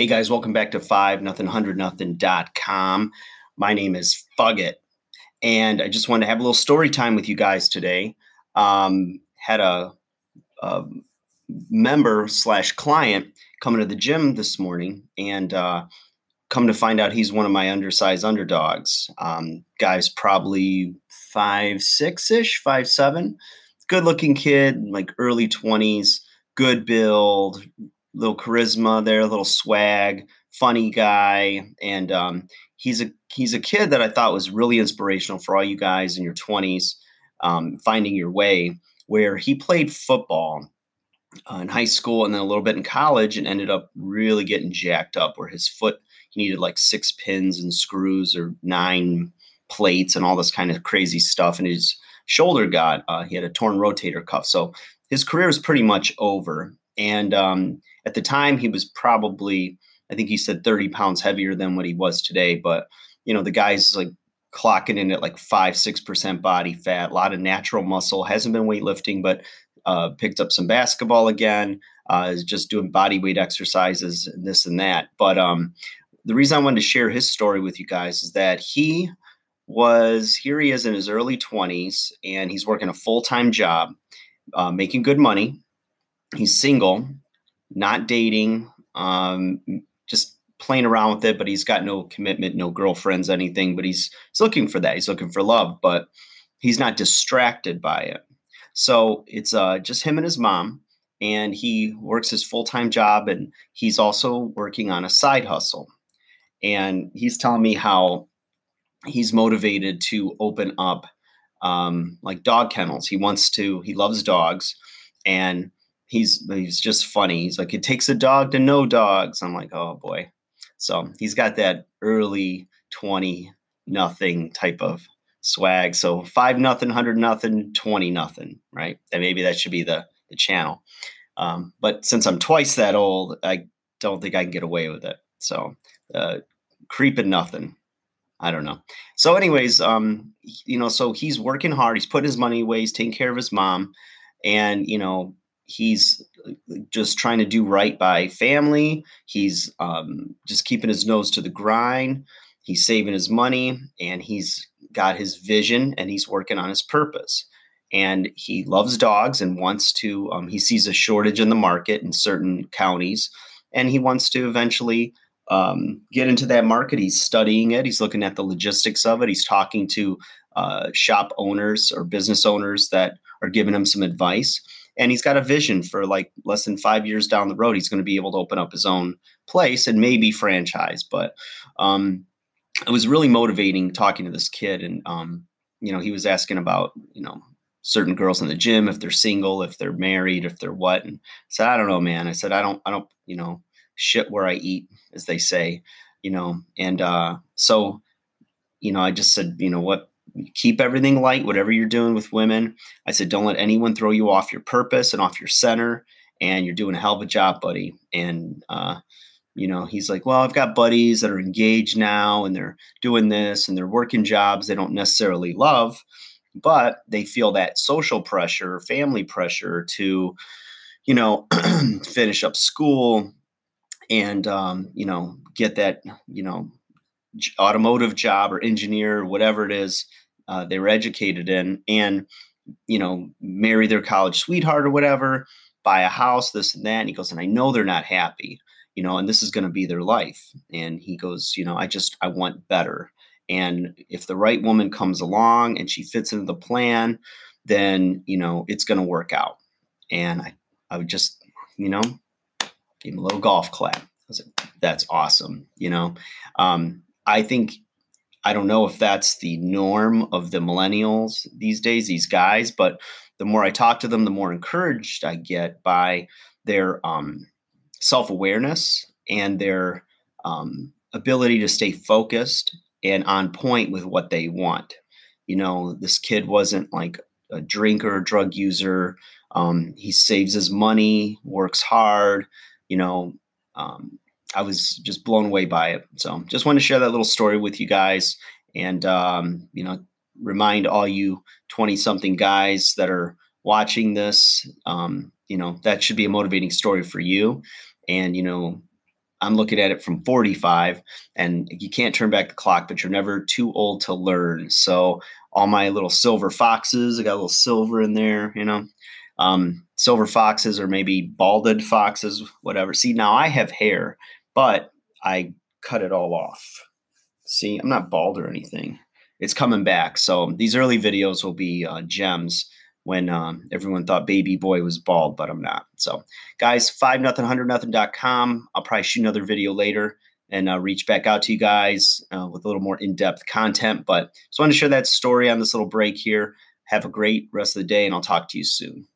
Hey guys, welcome back to five nothing hundred nothing.com. My name is Fugget, and I just wanted to have a little story time with you guys today. Um, had a, a member slash client coming to the gym this morning, and uh, come to find out he's one of my undersized underdogs. Um, guy's probably five six ish, five seven, good looking kid, like early twenties, good build, little charisma there, a little swag, funny guy, and um, he's a he's a kid that I thought was really inspirational for all you guys in your twenties, um, finding your way. Where he played football uh, in high school and then a little bit in college, and ended up really getting jacked up. Where his foot he needed like six pins and screws or nine plates and all this kind of crazy stuff, and his shoulder got uh, he had a torn rotator cuff, so his career is pretty much over. And um, at the time, he was probably, I think he said 30 pounds heavier than what he was today. But, you know, the guy's like clocking in at like five, 6% body fat, a lot of natural muscle, hasn't been weightlifting, but uh, picked up some basketball again, uh, is just doing body weight exercises, and this and that. But um, the reason I wanted to share his story with you guys is that he was here he is in his early 20s and he's working a full-time job uh, making good money he's single not dating, um, just playing around with it, but he's got no commitment, no girlfriends, anything. But he's he's looking for that. He's looking for love, but he's not distracted by it. So it's uh, just him and his mom, and he works his full time job, and he's also working on a side hustle. And he's telling me how he's motivated to open up um, like dog kennels. He wants to. He loves dogs, and he's he's just funny. He's like, it takes a dog to know dogs. I'm like, oh boy. So he's got that early 20 nothing type of swag. So five nothing, hundred nothing, 20 nothing, right? And maybe that should be the, the channel. Um, but since I'm twice that old, I don't think I can get away with it. So uh, creeping nothing. I don't know. So, anyways, um, you know, so he's working hard. He's putting his money away. He's taking care of his mom, and you know, he's just trying to do right by family. He's um, just keeping his nose to the grind. He's saving his money and he's got his vision and he's working on his purpose. And he loves dogs and wants to, um, he sees a shortage in the market in certain counties and he wants to eventually um, get into that market. He's studying it, he's looking at the logistics of it, he's talking to uh, shop owners or business owners that are giving him some advice and he's got a vision for like less than five years down the road he's going to be able to open up his own place and maybe franchise. But um, it was really motivating talking to this kid and um, you know he was asking about you know certain girls in the gym if they're single if they're married if they're what and I said i don't know man. I said i don't i don't you know shit where i eat as they say you know and uh, so you know i just said you know what keep everything light, whatever you're doing with women. I said, don't let anyone throw you off your purpose and off your center. And you're doing a hell of a job, buddy. And, uh, you know, he's like, well, I've got buddies that are engaged now and they're doing this and they're working jobs they don't necessarily love, but they feel that social pressure, family pressure to, you know, finish up school and, um, you know, get that, you know, automotive job or engineer or whatever it is uh, they were educated in and you know marry their college sweetheart or whatever buy a house this and that and he goes and i know they're not happy you know and this is going to be their life. And he goes you know i just i want better. And if the right woman comes along and she fits into the plan then you know it's going to work out. And i i would just you know give him a little golf clap. I was like that's awesome you know? Um, I think I don't know if that's the norm of the millennials these days, these guys, but the more I talk to them, the more encouraged I get by their um, self awareness and their um, ability to stay focused and on point with what they want. You know, this kid wasn't like a drinker, drug user. Um, he saves his money, works hard, you know, um, I was just blown away by it. So just wanted to share that little story with you guys and, um, you know, remind all you 20 something guys that are watching this, um, you know, that should be a motivating story for you. And, you know, I'm looking at it from 45, and you can't turn back the clock, but you're never too old to learn. So all my little silver foxes, I got a little silver in there, you know. Um, silver foxes or maybe balded foxes, whatever. See, now I have hair, but I cut it all off. See, I'm not bald or anything. It's coming back. So these early videos will be uh, gems when um, everyone thought baby boy was bald, but I'm not. So, guys, five nothing, hundred nothing.com. I'll probably shoot another video later and uh, reach back out to you guys uh, with a little more in depth content. But just wanted to share that story on this little break here. Have a great rest of the day, and I'll talk to you soon.